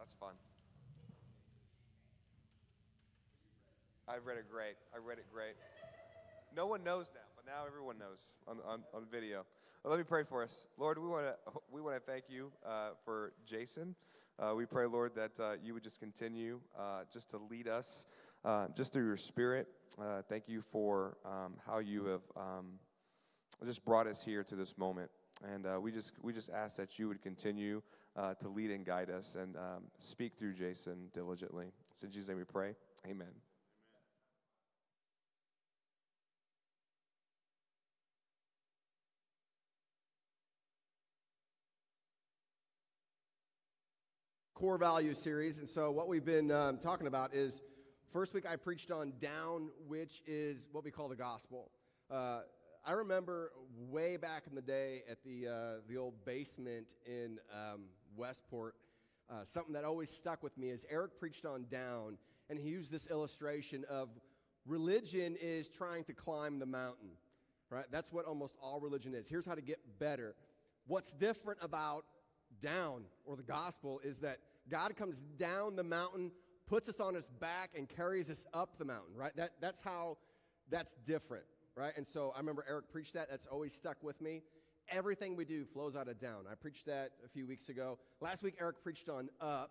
That's fun. I read it great. I read it great. No one knows now, but now everyone knows on, on, on video. Well, let me pray for us. Lord, we want to we want to thank you uh, for Jason. Uh, we pray, Lord, that uh, you would just continue uh, just to lead us uh, just through your Spirit. Uh, thank you for um, how you have um, just brought us here to this moment, and we just we just ask that you would continue to lead and guide us and um, speak through Jason diligently. So in Jesus' name we pray. Amen. core value series. And so, what we've been um, talking about is first week I preached on down, which is what we call the gospel. Uh, I remember way back in the day at the, uh, the old basement in um, Westport, uh, something that always stuck with me is Eric preached on down, and he used this illustration of religion is trying to climb the mountain, right? That's what almost all religion is. Here's how to get better. What's different about down or the gospel is that God comes down the mountain, puts us on his back, and carries us up the mountain, right? That, that's how that's different, right? And so I remember Eric preached that. That's always stuck with me. Everything we do flows out of down. I preached that a few weeks ago. Last week, Eric preached on up.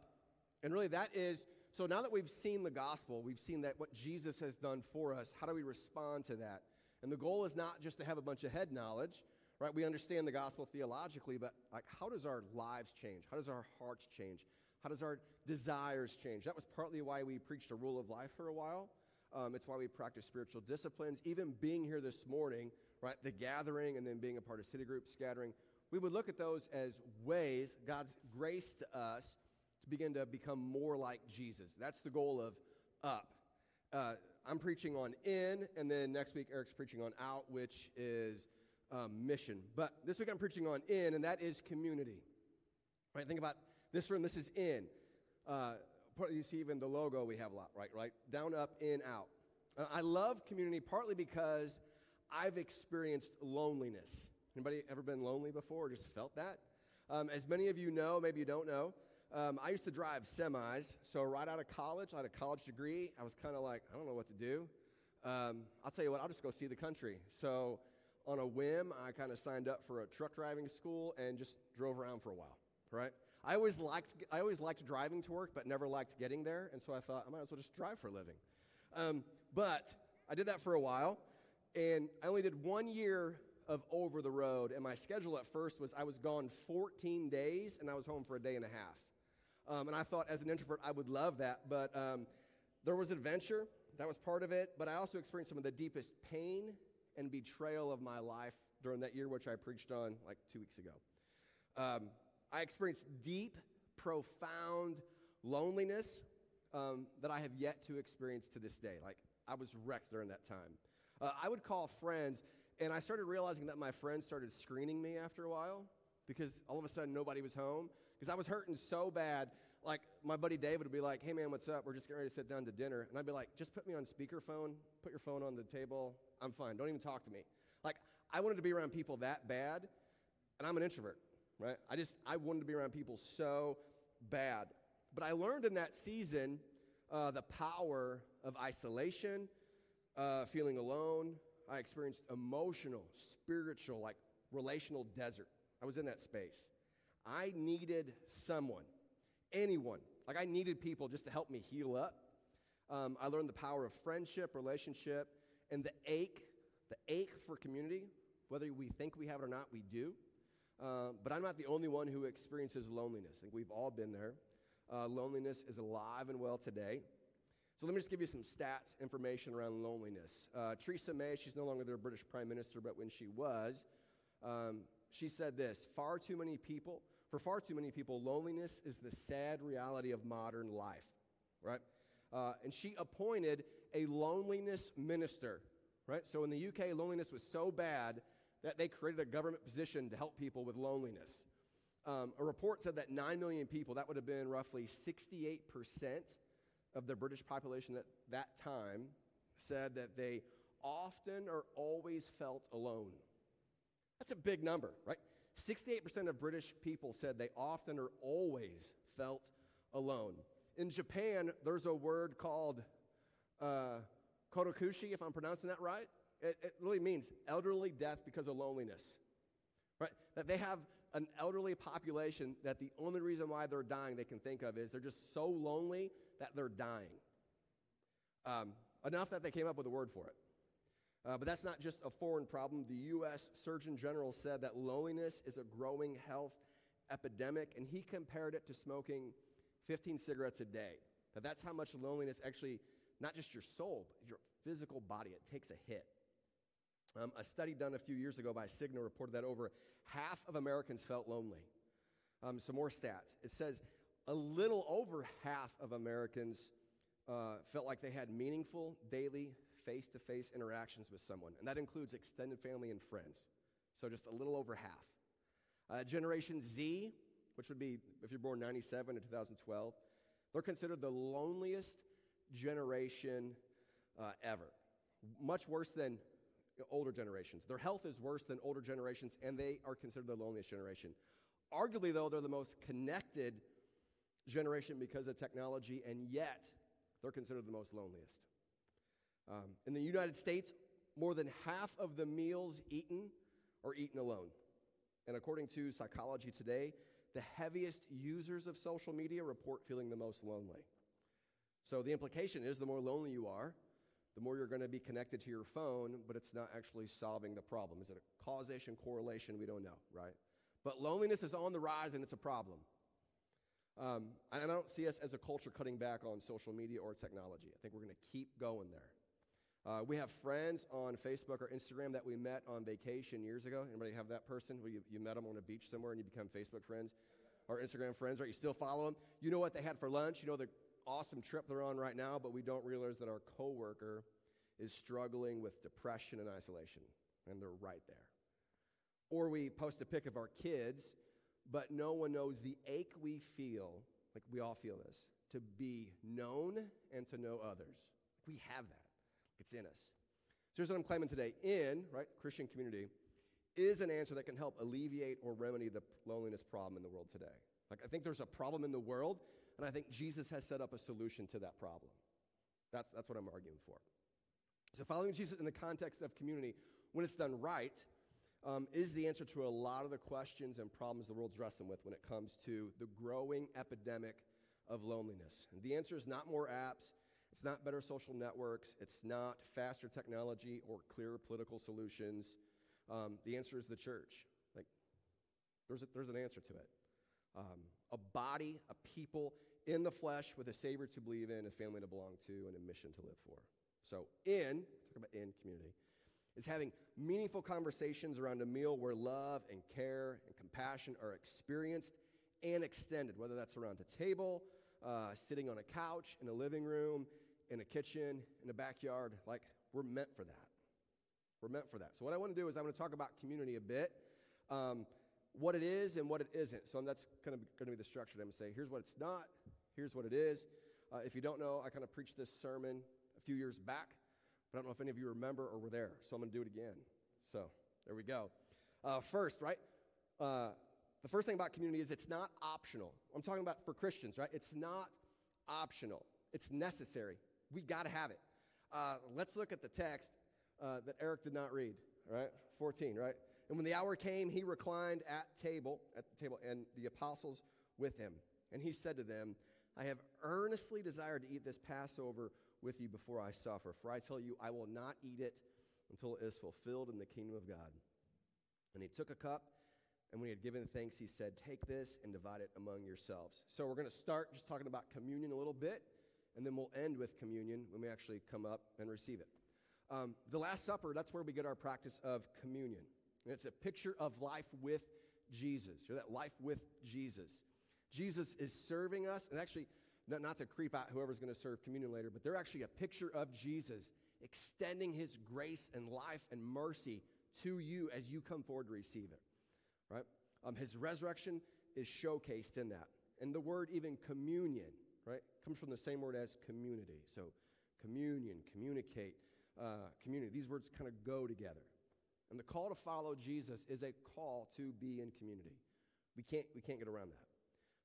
And really, that is so now that we've seen the gospel, we've seen that what Jesus has done for us, how do we respond to that? And the goal is not just to have a bunch of head knowledge, right? We understand the gospel theologically, but like, how does our lives change? How does our hearts change? How does our desires change? That was partly why we preached a rule of life for a while. Um, it's why we practice spiritual disciplines. Even being here this morning, right, the gathering and then being a part of city group scattering, we would look at those as ways, God's grace to us, to begin to become more like Jesus. That's the goal of up. Uh, I'm preaching on in, and then next week Eric's preaching on out, which is um, mission. But this week I'm preaching on in, and that is community. Right? Think about this room, this is in. Uh, you see even the logo we have a lot, right? Right? Down, up, in, out. I love community partly because I've experienced loneliness. Anybody ever been lonely before or just felt that? Um, as many of you know, maybe you don't know, um, I used to drive semis. So right out of college, I had a college degree. I was kind of like, I don't know what to do. Um, I'll tell you what, I'll just go see the country. So on a whim, I kind of signed up for a truck driving school and just drove around for a while, right? I always liked, I always liked driving to work, but never liked getting there. And so I thought, I might as well just drive for a living. Um, but I did that for a while. And I only did one year of over the road. And my schedule at first was I was gone 14 days and I was home for a day and a half. Um, and I thought as an introvert, I would love that. But um, there was adventure, that was part of it. But I also experienced some of the deepest pain and betrayal of my life during that year, which I preached on like two weeks ago. Um, I experienced deep, profound loneliness um, that I have yet to experience to this day. Like, I was wrecked during that time. Uh, I would call friends, and I started realizing that my friends started screening me after a while because all of a sudden nobody was home. Because I was hurting so bad. Like, my buddy David would be like, hey man, what's up? We're just getting ready to sit down to dinner. And I'd be like, just put me on speakerphone, put your phone on the table. I'm fine. Don't even talk to me. Like, I wanted to be around people that bad, and I'm an introvert right? I just, I wanted to be around people so bad. But I learned in that season uh, the power of isolation, uh, feeling alone. I experienced emotional, spiritual, like relational desert. I was in that space. I needed someone, anyone. Like I needed people just to help me heal up. Um, I learned the power of friendship, relationship, and the ache, the ache for community. Whether we think we have it or not, we do. Uh, but I'm not the only one who experiences loneliness. I think we've all been there. Uh, loneliness is alive and well today. So let me just give you some stats, information around loneliness. Uh, Theresa May, she's no longer the British Prime Minister, but when she was, um, she said this Far too many people, for far too many people, loneliness is the sad reality of modern life, right? Uh, and she appointed a loneliness minister, right? So in the UK, loneliness was so bad that they created a government position to help people with loneliness. Um, a report said that 9 million people, that would have been roughly 68% of the British population at that time, said that they often or always felt alone. That's a big number, right? 68% of British people said they often or always felt alone. In Japan, there's a word called uh, kodokushi, if I'm pronouncing that right. It, it really means elderly death because of loneliness. Right? That they have an elderly population that the only reason why they're dying they can think of is they're just so lonely that they're dying. Um, enough that they came up with a word for it. Uh, but that's not just a foreign problem. The U.S. Surgeon General said that loneliness is a growing health epidemic, and he compared it to smoking 15 cigarettes a day. Now, that's how much loneliness actually, not just your soul, but your physical body, it takes a hit. Um, a study done a few years ago by Cigna reported that over half of Americans felt lonely. Um, some more stats. It says a little over half of Americans uh, felt like they had meaningful daily face to face interactions with someone, and that includes extended family and friends. So just a little over half. Uh, Generation Z, which would be if you're born 97 to 2012, they're considered the loneliest generation uh, ever. Much worse than older generations. Their health is worse than older generations, and they are considered the loneliest generation. Arguably, though, they're the most connected generation because of technology, and yet they're considered the most loneliest. Um, in the United States, more than half of the meals eaten are eaten alone. And according to Psychology Today, the heaviest users of social media report feeling the most lonely. So the implication is the more lonely you are, the more you're going to be connected to your phone, but it's not actually solving the problem. Is it a causation, correlation? We don't know, right? But loneliness is on the rise and it's a problem. Um, and I don't see us as a culture cutting back on social media or technology. I think we're going to keep going there. Uh, we have friends on Facebook or Instagram that we met on vacation years ago. Anybody have that person where you, you met them on a beach somewhere and you become Facebook friends or Instagram friends, right? You still follow them. You know what they had for lunch. You know the awesome trip they're on right now, but we don't realize that our coworker is struggling with depression and isolation, and they're right there. Or we post a pic of our kids, but no one knows the ache we feel, like we all feel this, to be known and to know others. We have that. It's in us. So here's what I'm claiming today. In, right, Christian community is an answer that can help alleviate or remedy the loneliness problem in the world today. Like I think there's a problem in the world, and I think Jesus has set up a solution to that problem. That's, that's what I'm arguing for. So, following Jesus in the context of community, when it's done right, um, is the answer to a lot of the questions and problems the world's wrestling with when it comes to the growing epidemic of loneliness. And the answer is not more apps, it's not better social networks, it's not faster technology or clearer political solutions. Um, the answer is the church. Like, there's, a, there's an answer to it. Um, a body, a people in the flesh with a Savior to believe in, a family to belong to, and a mission to live for. So, in, talk about in community, is having meaningful conversations around a meal where love and care and compassion are experienced and extended, whether that's around a table, uh, sitting on a couch, in a living room, in a kitchen, in a backyard. Like, we're meant for that. We're meant for that. So, what I want to do is I'm going to talk about community a bit. Um, what it is and what it isn't. So that's kind of going to be the structure. I'm going to say, here's what it's not, here's what it is. Uh, if you don't know, I kind of preached this sermon a few years back, but I don't know if any of you remember or were there, so I'm going to do it again. So there we go. Uh, first, right? Uh, the first thing about community is it's not optional. I'm talking about for Christians, right? It's not optional, it's necessary. We got to have it. Uh, let's look at the text uh, that Eric did not read, right? 14, right? And when the hour came, he reclined at table, at the table, and the apostles with him. And he said to them, I have earnestly desired to eat this Passover with you before I suffer. For I tell you, I will not eat it until it is fulfilled in the kingdom of God. And he took a cup, and when he had given thanks, he said, Take this and divide it among yourselves. So we're going to start just talking about communion a little bit, and then we'll end with communion when we actually come up and receive it. Um, the Last Supper, that's where we get our practice of communion. And it's a picture of life with Jesus. You're that life with Jesus. Jesus is serving us, and actually, not, not to creep out whoever's going to serve communion later, but they're actually a picture of Jesus extending his grace and life and mercy to you as you come forward to receive it. Right? Um, his resurrection is showcased in that. And the word even communion, right, comes from the same word as community. So communion, communicate, uh, community. These words kind of go together. And the call to follow Jesus is a call to be in community. We can't, we can't get around that.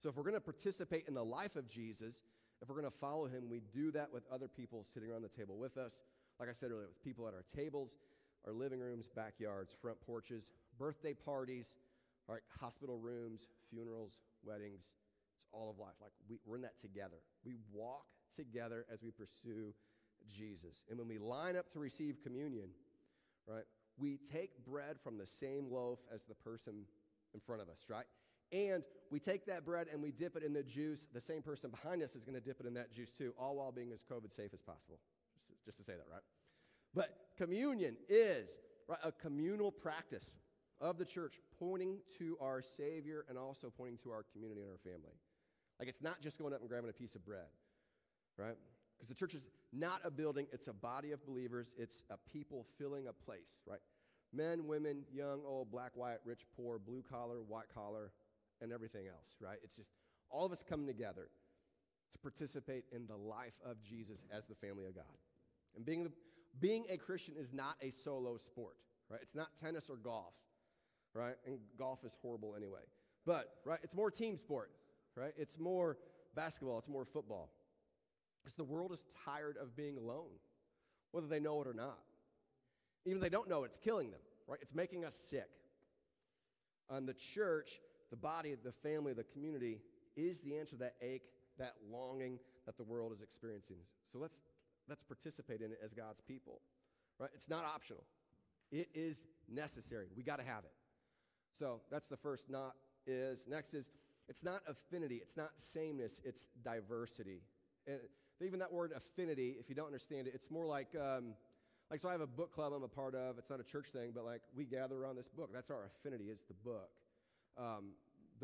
So if we're going to participate in the life of Jesus, if we're going to follow him, we do that with other people sitting around the table with us. Like I said earlier, with people at our tables, our living rooms, backyards, front porches, birthday parties, all right, hospital rooms, funerals, weddings. It's all of life. Like we, we're in that together. We walk together as we pursue Jesus. And when we line up to receive communion, right, we take bread from the same loaf as the person in front of us, right? And we take that bread and we dip it in the juice. The same person behind us is going to dip it in that juice too, all while being as COVID safe as possible. Just, to say that, right? But communion is right, a communal practice of the church pointing to our Savior and also pointing to our community and our family. Like it's not just going up and grabbing a piece of bread, right? Because the church is not a building, it's a body of believers, it's a people filling a place, right? Men, women, young, old, black, white, rich, poor, blue collar, white collar, and everything else, right? It's just all of us coming together to participate in the life of Jesus as the family of God. And being, the, being a Christian is not a solo sport, right? It's not tennis or golf, right? And golf is horrible anyway. But, right, it's more team sport, right? It's more basketball, it's more football. Because the world is tired of being alone, whether they know it or not. Even if they don't know, it's killing them, right? It's making us sick. And the church, the body, the family, the community is the answer to that ache, that longing that the world is experiencing. So let's, let's participate in it as God's people, right? It's not optional, it is necessary. We got to have it. So that's the first not is. Next is it's not affinity, it's not sameness, it's diversity. And even that word affinity, if you don't understand it, it's more like, um, like so I have a book club I'm a part of. It's not a church thing, but like we gather around this book. That's our affinity is the book. Um,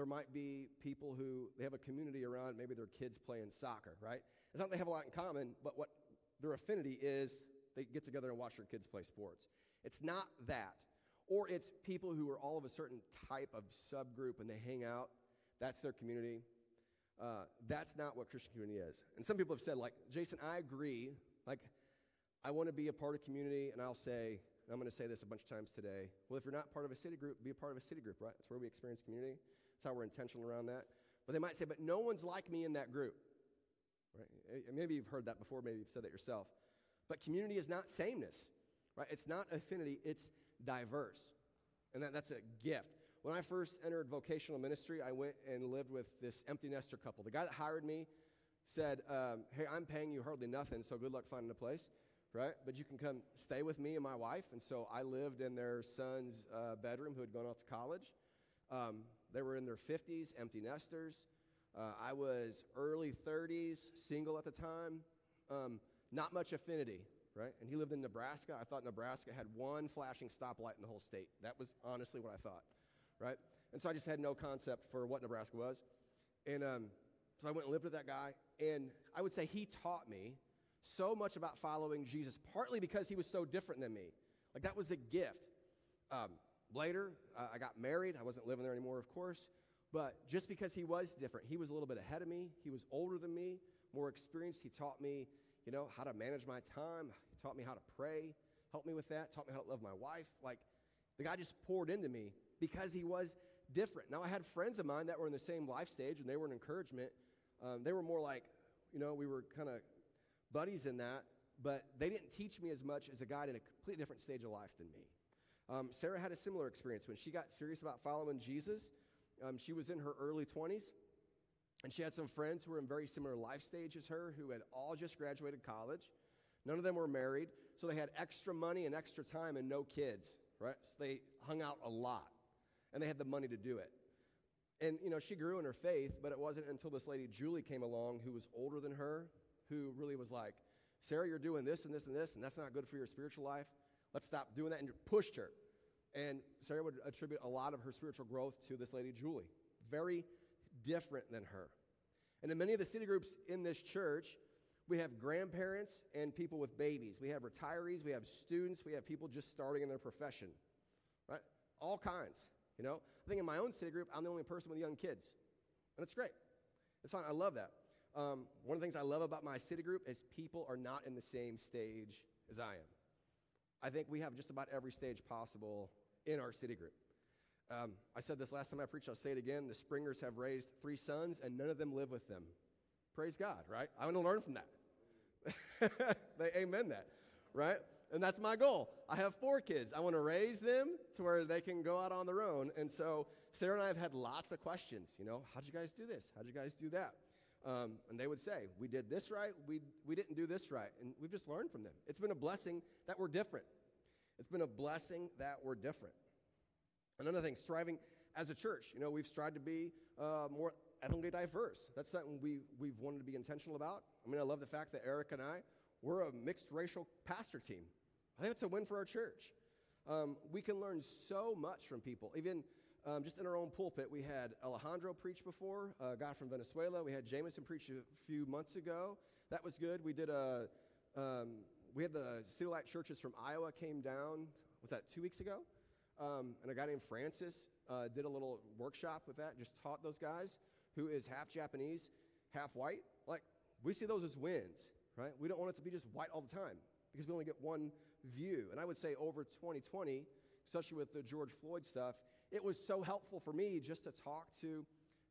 there might be people who they have a community around. Maybe their kids playing soccer, right? It's not they have a lot in common, but what their affinity is they get together and watch their kids play sports. It's not that. Or it's people who are all of a certain type of subgroup and they hang out. That's their community. Uh, that's not what Christian community is. And some people have said, like, Jason, I agree. Like, I want to be a part of community, and I'll say, and I'm going to say this a bunch of times today. Well, if you're not part of a city group, be a part of a city group, right? That's where we experience community. That's how we're intentional around that. But they might say, but no one's like me in that group. Right? Maybe you've heard that before, maybe you've said that yourself. But community is not sameness, right? It's not affinity, it's diverse. And that, that's a gift. When I first entered vocational ministry, I went and lived with this empty nester couple. The guy that hired me said, um, Hey, I'm paying you hardly nothing, so good luck finding a place, right? But you can come stay with me and my wife. And so I lived in their son's uh, bedroom who had gone off to college. Um, they were in their 50s, empty nesters. Uh, I was early 30s, single at the time, um, not much affinity, right? And he lived in Nebraska. I thought Nebraska had one flashing stoplight in the whole state. That was honestly what I thought right? And so I just had no concept for what Nebraska was. And um, so I went and lived with that guy. And I would say he taught me so much about following Jesus, partly because he was so different than me. Like that was a gift. Um, later, uh, I got married. I wasn't living there anymore, of course. But just because he was different, he was a little bit ahead of me. He was older than me, more experienced. He taught me, you know, how to manage my time. He taught me how to pray, helped me with that, taught me how to love my wife. Like the guy just poured into me because he was different. Now, I had friends of mine that were in the same life stage and they were an encouragement. Um, they were more like, you know, we were kind of buddies in that, but they didn't teach me as much as a guy in a completely different stage of life than me. Um, Sarah had a similar experience when she got serious about following Jesus. Um, she was in her early 20s, and she had some friends who were in very similar life stage as her who had all just graduated college. None of them were married, so they had extra money and extra time and no kids, right? So they hung out a lot and they had the money to do it. And, you know, she grew in her faith, but it wasn't until this lady, Julie, came along who was older than her, who really was like, Sarah, you're doing this and this and this, and that's not good for your spiritual life. Let's stop doing that, and pushed her. And Sarah would attribute a lot of her spiritual growth to this lady, Julie. Very different than her. And in many of the city groups in this church, we have grandparents and people with babies. We have retirees, we have students, we have people just starting in their profession, right? All kinds. You know, I think in my own city group, I'm the only person with young kids, and it's great. It's fine. I love that. Um, one of the things I love about my city group is people are not in the same stage as I am. I think we have just about every stage possible in our city group. Um, I said this last time I preached, I'll say it again. The Springers have raised three sons, and none of them live with them. Praise God, right? I want to learn from that. they amen that, right? And that's my goal. I have four kids. I want to raise them to where they can go out on their own. And so Sarah and I have had lots of questions. You know, how'd you guys do this? How'd you guys do that? Um, and they would say, we did this right, we, we didn't do this right. And we've just learned from them. It's been a blessing that we're different. It's been a blessing that we're different. Another thing, striving as a church, you know, we've strived to be uh, more ethnically diverse. That's something we, we've wanted to be intentional about. I mean, I love the fact that Eric and I, we're a mixed racial pastor team. I think it's a win for our church. Um, we can learn so much from people. Even um, just in our own pulpit, we had Alejandro preach before, a guy from Venezuela. We had Jameson preach a few months ago. That was good. We did a, um, we had the City Light churches from Iowa came down. Was that two weeks ago? Um, and a guy named Francis uh, did a little workshop with that. Just taught those guys who is half Japanese, half white. Like we see those as wins, right? We don't want it to be just white all the time because we only get one view. And I would say over 2020, especially with the George Floyd stuff, it was so helpful for me just to talk to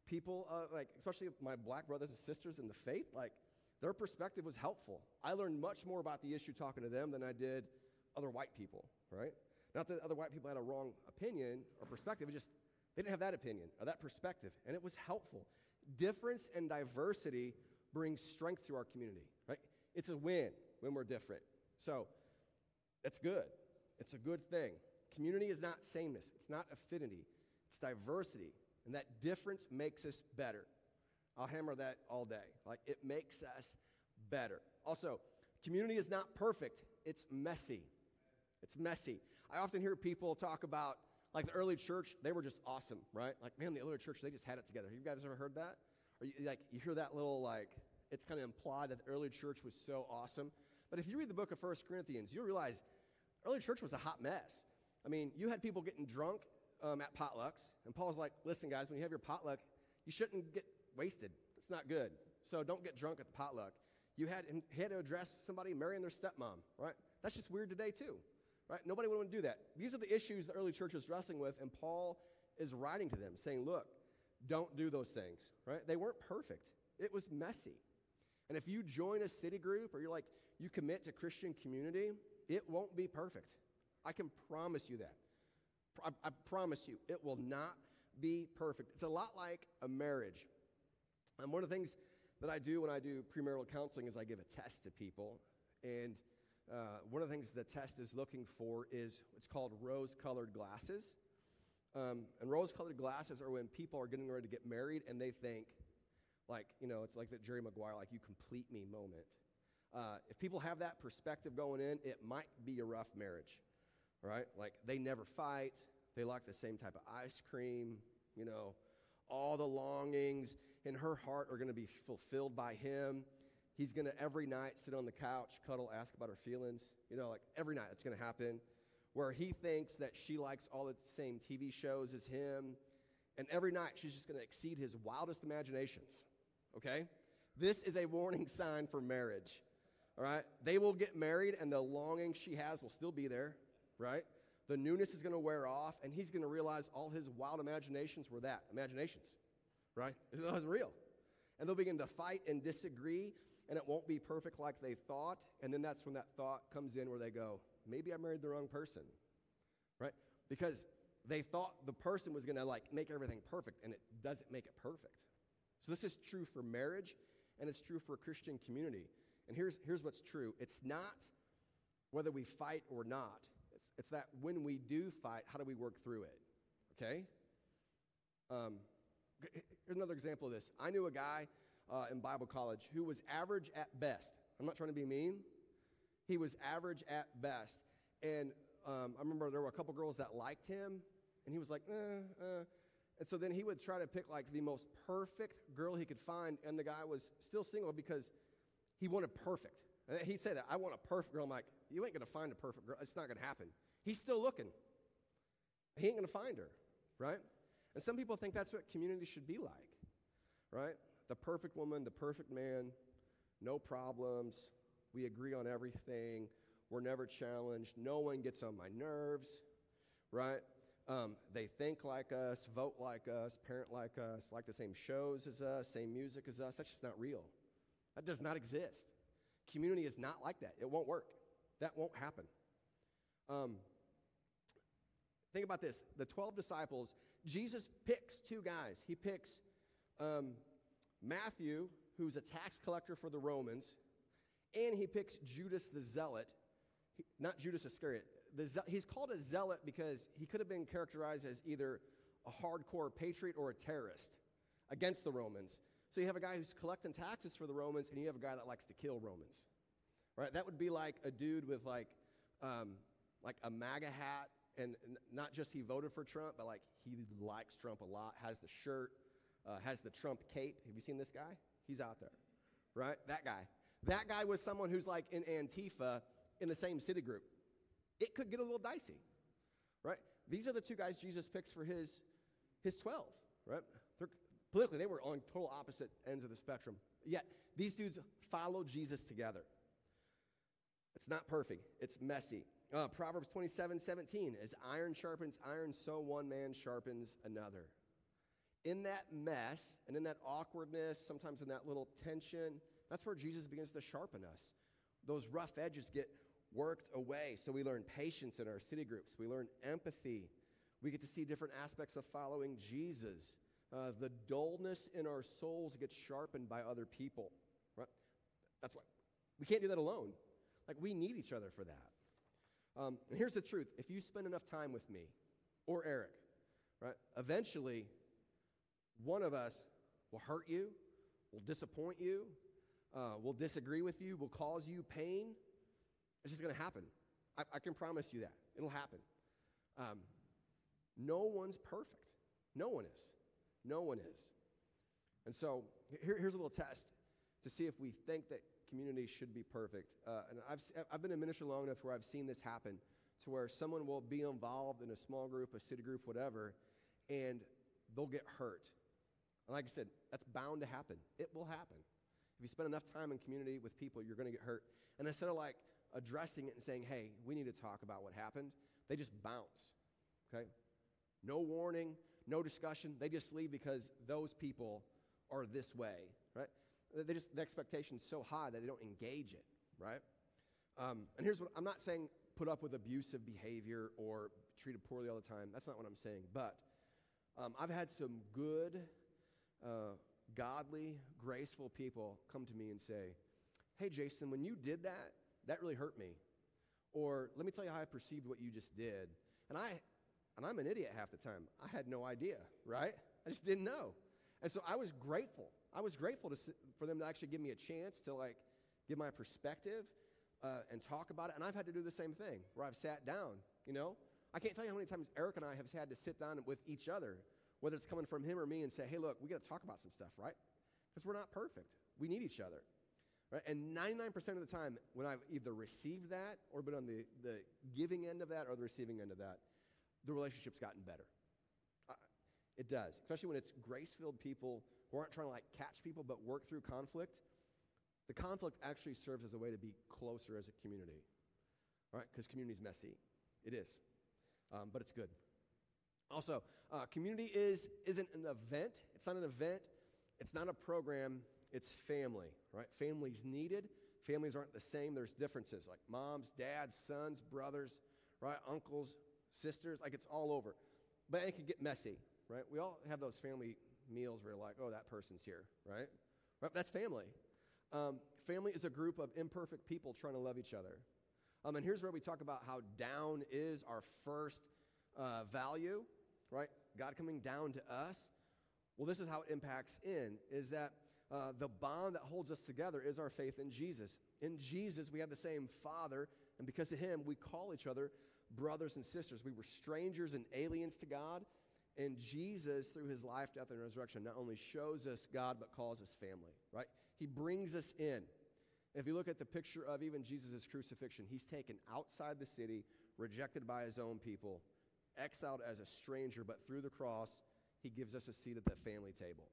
people, uh, like especially my black brothers and sisters in the faith. Like their perspective was helpful. I learned much more about the issue talking to them than I did other white people, right? Not that other white people had a wrong opinion or perspective, it just they didn't have that opinion or that perspective, and it was helpful. Difference and diversity brings strength to our community, right? It's a win when we're different. So that's good. It's a good thing. Community is not sameness, it's not affinity, it's diversity. And that difference makes us better. I'll hammer that all day. Like, it makes us better. Also, community is not perfect, it's messy. It's messy. I often hear people talk about, like, the early church, they were just awesome, right? Like, man, the early church, they just had it together. You guys ever heard that? Or, you, like, you hear that little, like, it's kind of implied that the early church was so awesome. But if you read the book of First Corinthians, you'll realize early church was a hot mess. I mean, you had people getting drunk um, at potlucks, and Paul's like, listen, guys, when you have your potluck, you shouldn't get wasted. It's not good. So don't get drunk at the potluck. You had, had to address somebody marrying their stepmom, right? That's just weird today, too, right? Nobody would want to do that. These are the issues the early church is wrestling with, and Paul is writing to them saying, look, don't do those things, right? They weren't perfect, it was messy. And if you join a city group or you're like, you commit to Christian community, it won't be perfect. I can promise you that. I promise you, it will not be perfect. It's a lot like a marriage. And one of the things that I do when I do premarital counseling is I give a test to people. And uh, one of the things the test is looking for is what's called rose colored glasses. Um, and rose colored glasses are when people are getting ready to get married and they think, like, you know, it's like that Jerry Maguire, like, you complete me moment. Uh, if people have that perspective going in, it might be a rough marriage, right? Like they never fight, they like the same type of ice cream, you know, all the longings in her heart are going to be fulfilled by him. He's going to every night sit on the couch, cuddle, ask about her feelings. You know, like every night it's going to happen. Where he thinks that she likes all the same TV shows as him. And every night she's just going to exceed his wildest imaginations. Okay? This is a warning sign for marriage. All right? They will get married and the longing she has will still be there, right? The newness is going to wear off and he's going to realize all his wild imaginations were that imaginations, right? It wasn't real. And they'll begin to fight and disagree and it won't be perfect like they thought. And then that's when that thought comes in where they go, maybe I married the wrong person, right? Because they thought the person was going to like make everything perfect and it doesn't make it perfect. So this is true for marriage and it's true for a Christian community. And here's, here's what's true it's not whether we fight or not, it's, it's that when we do fight, how do we work through it? Okay? Um, here's another example of this. I knew a guy uh, in Bible college who was average at best. I'm not trying to be mean. He was average at best. And um, I remember there were a couple girls that liked him, and he was like, eh, uh. And so then he would try to pick like the most perfect girl he could find, and the guy was still single because he wanted perfect. And he'd say that, I want a perfect girl. I'm like, you ain't to find a perfect girl. It's not to happen. He's still looking. He ain't to find her, right? And some people think that's what community should be like, right? The perfect woman, the perfect man, no problems. We agree on everything. We're never challenged. No one gets on my nerves, right? Um, they think like us, vote like us, parent like us, like the same shows as us, same music as us. That's just not real. That does not exist. Community is not like that. It won't work. That won't happen. Um, think about this the 12 disciples, Jesus picks two guys. He picks um, Matthew, who's a tax collector for the Romans, and he picks Judas the Zealot, he, not Judas Iscariot. The, he's called a zealot because he could have been characterized as either a hardcore patriot or a terrorist against the Romans. So you have a guy who's collecting taxes for the Romans, and you have a guy that likes to kill Romans, right? That would be like a dude with like, um, like a MAGA hat, and not just he voted for Trump, but like he likes Trump a lot, has the shirt, uh, has the Trump cape. Have you seen this guy? He's out there, right? That guy. That guy was someone who's like in Antifa in the same city group. It could get a little dicey, right? These are the two guys Jesus picks for his, his 12, right? They're, politically, they were on total opposite ends of the spectrum. Yet, these dudes follow Jesus together. It's not perfect, it's messy. Uh, Proverbs 27 17, as iron sharpens iron, so one man sharpens another. In that mess and in that awkwardness, sometimes in that little tension, that's where Jesus begins to sharpen us. Those rough edges get worked away. So we learn patience in our city groups, we learn empathy. We get to see different aspects of following Jesus. Uh, the dullness in our souls gets sharpened by other people. Right? That's why we can't do that alone. Like, we need each other for that. Um, and here's the truth if you spend enough time with me or Eric, right, eventually one of us will hurt you, will disappoint you, uh, will disagree with you, will cause you pain. It's just going to happen. I, I, can promise you that. It'll happen. Um, no one's perfect. No one is. No one is. And so here, here's a little test to see if we think that community should be perfect. Uh, and I've, I've been in ministry long enough where I've seen this happen to where someone will be involved in a small group, a city group, whatever, and they'll get hurt. And like I said, that's bound to happen. It will happen. If you spend enough time in community with people, you're going to get hurt. And instead of like addressing it and saying, hey, we need to talk about what happened, they just bounce. Okay? No warning, no discussion. They just leave because those people are this way, right? They just, the expectation's so high that they don't engage it, right? Um, and here's what I'm not saying put up with abusive behavior or treated poorly all the time. That's not what I'm saying. But um, I've had some good, uh, godly, graceful people come to me and say, Hey, Jason, when you did that, that really hurt me. Or let me tell you how I perceived what you just did. And I and I'm an idiot half the time. I had no idea, right? I just didn't know. And so I was grateful. I was grateful to, for them to actually give me a chance to like give my perspective uh, and talk about it. And I've had to do the same thing where I've sat down, you know? I can't tell you how many times Eric and I have had to sit down with each other, whether it's coming from him or me, and say, hey, look, we got to talk about some stuff, right? Because we're not perfect. We need each other. Right? And 99% of the time, when I've either received that or been on the, the giving end of that or the receiving end of that, the relationship's gotten better. Uh, it does, especially when it's grace filled people who aren't trying to like catch people but work through conflict. The conflict actually serves as a way to be closer as a community, right? Because community is messy. It is, um, but it's good. Also, uh, community is isn't an event. It's not an event. It's not a program. It's family, right? Families needed. Families aren't the same. There's differences like moms, dads, sons, brothers, right? Uncles, sisters, like it's all over. But it can get messy, right? We all have those family meals where like, oh, that person's here, right? right? That's family. Um, family is a group of imperfect people trying to love each other. Um, and here's where we talk about how down is our first uh, value, right? God coming down to us. Well, this is how it impacts in, is that uh, the bond that holds us together is our faith in Jesus. In Jesus, we have the same Father, and because of Him, we call each other brothers and sisters. We were strangers and aliens to God. And Jesus, through his life, death, and resurrection, not only shows us God, but calls us family, right? He brings us in. If you look at the picture of even Jesus' crucifixion, he's taken outside the city, rejected by his own people, exiled as a stranger, but through the cross, he gives us a seat at the family table,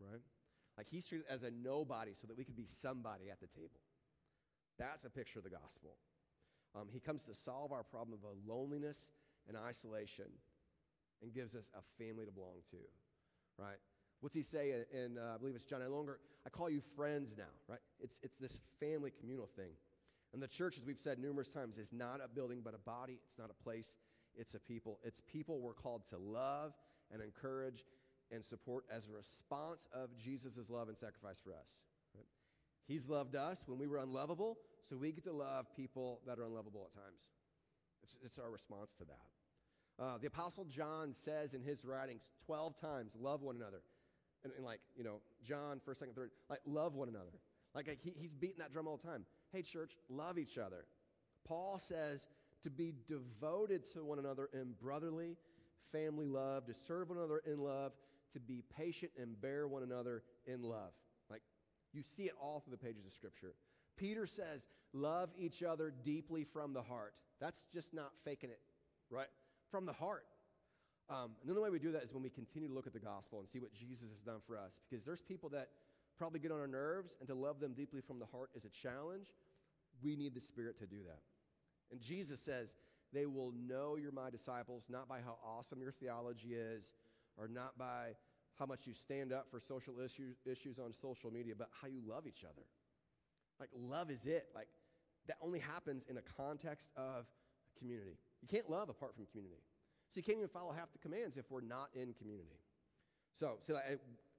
right? Like he's treated as a nobody so that we could be somebody at the table. That's a picture of the gospel. Um, he comes to solve our problem of loneliness and isolation. And gives us a family to belong to, right? What's he say in, uh, I believe it's John, no longer, I call you friends now, right? It's, it's this family communal thing. And the church, as we've said numerous times, is not a building but a body. It's not a place, it's a people. It's people we're called to love and encourage and support as a response of Jesus' love and sacrifice for us. Right? He's loved us when we were unlovable, so we get to love people that are unlovable at times. It's, it's our response to that. Uh, the Apostle John says in his writings 12 times, love one another. And, and like, you know, John, first, second, third, like, love one another. Like, like he, he's beating that drum all the time. Hey, church, love each other. Paul says to be devoted to one another in brotherly family love, to serve one another in love, to be patient and bear one another in love. Like you see it all through the pages of Scripture. Peter says, Love each other deeply from the heart. That's just not faking it, right? From the heart. Um, and then the way we do that is when we continue to look at the gospel and see what Jesus has done for us. Because there's people that probably get on our nerves, and to love them deeply from the heart is a challenge. We need the Spirit to do that. And Jesus says, They will know you're my disciples, not by how awesome your theology is, or not by how much you stand up for social issues, issues on social media, but how you love each other. Like, love is it. Like, that only happens in a context of community. You can't love apart from community. So you can't even follow half the commands if we're not in community. So, so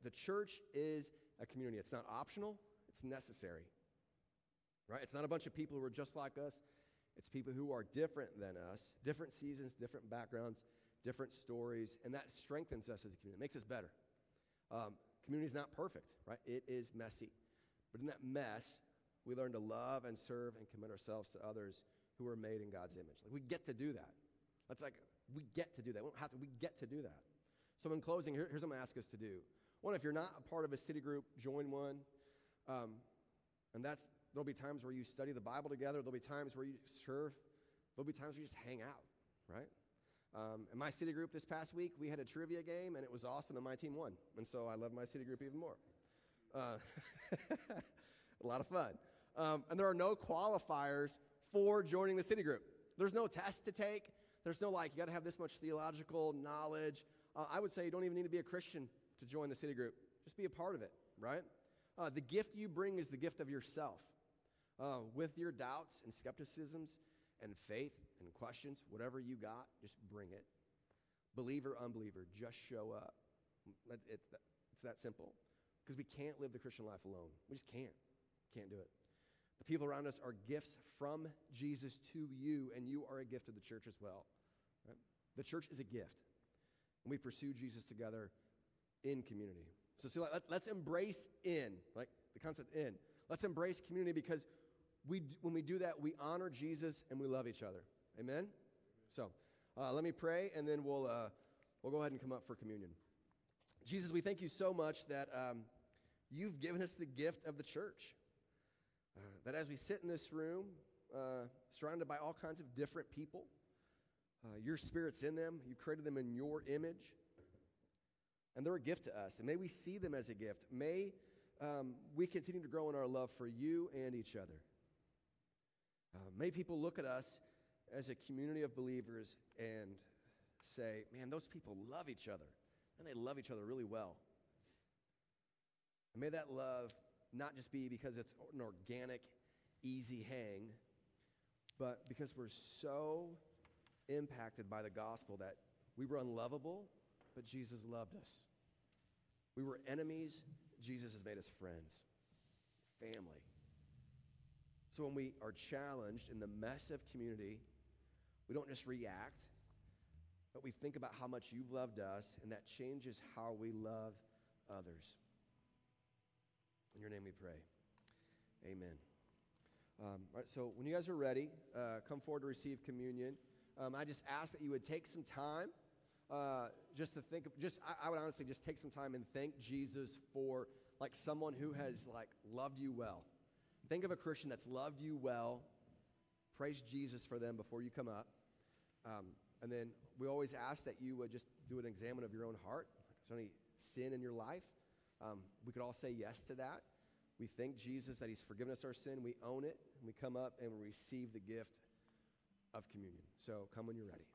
the church is a community. It's not optional, it's necessary. Right? It's not a bunch of people who are just like us. It's people who are different than us, different seasons, different backgrounds, different stories, and that strengthens us as a community. It makes us better. Um, community is not perfect, right? It is messy. But in that mess, we learn to love and serve and commit ourselves to others who are made in God's image. Like we get to do that. That's like, we get to do that. We don't have to, we get to do that. So, in closing, here, here's what I'm to ask us to do. One, if you're not a part of a city group, join one. Um, and that's, there'll be times where you study the Bible together. There'll be times where you serve. There'll be times where you just hang out, right? Um, in my city group this past week, we had a trivia game, and it was awesome, and my team won. And so I love my city group even more. Uh, a lot of fun. Um, and there are no qualifiers for joining the city group. There's no test to take. There's no like, you got to have this much theological knowledge. Uh, I would say you don't even need to be a Christian to join the city group. Just be a part of it, right? Uh, the gift you bring is the gift of yourself. Uh, with your doubts and skepticisms and faith and questions, whatever you got, just bring it. Believer, unbeliever, just show up. It's that, it's that simple. Because we can't live the Christian life alone. We just can't. Can't do it. The people around us are gifts from Jesus to you, and you are a gift to the church as well. Right? The church is a gift. And we pursue Jesus together in community. So, see, let's embrace in, like the concept in. Let's embrace community because we, when we do that, we honor Jesus and we love each other. Amen? So uh, let me pray, and then we'll, uh, we'll go ahead and come up for communion. Jesus, we thank you so much that um, you've given us the gift of the church. Uh, that as we sit in this room, uh, surrounded by all kinds of different people, uh, your spirit's in them, you created them in your image, and they're a gift to us. And may we see them as a gift. May um, we continue to grow in our love for you and each other. Uh, may people look at us as a community of believers and say, man, those people love each other. And they love each other really well. And may that love not just be because it's an organic, easy hang, but because we're so impacted by the gospel that we were unlovable, but Jesus loved us. We were enemies, Jesus has made us friends, family. So when we are challenged in the mess of community, we don't just react, but we think about how much you've loved us, and that changes how we love others. In your name we pray. Amen. Um, all right, so when you guys are ready, uh, come forward to receive communion. Um, I just ask that you would take some time uh, just to think, just I, I would honestly just take some time and thank Jesus for like someone who has like loved you well. Think of a Christian that's loved you well. Praise Jesus for them before you come up. Um, and then we always ask that you would just do an examine of your own heart. Is there any sin in your life? Um, we could all say yes to that. We thank Jesus that He's forgiven us our sin. We own it. And we come up and we receive the gift of communion. So come when you're ready.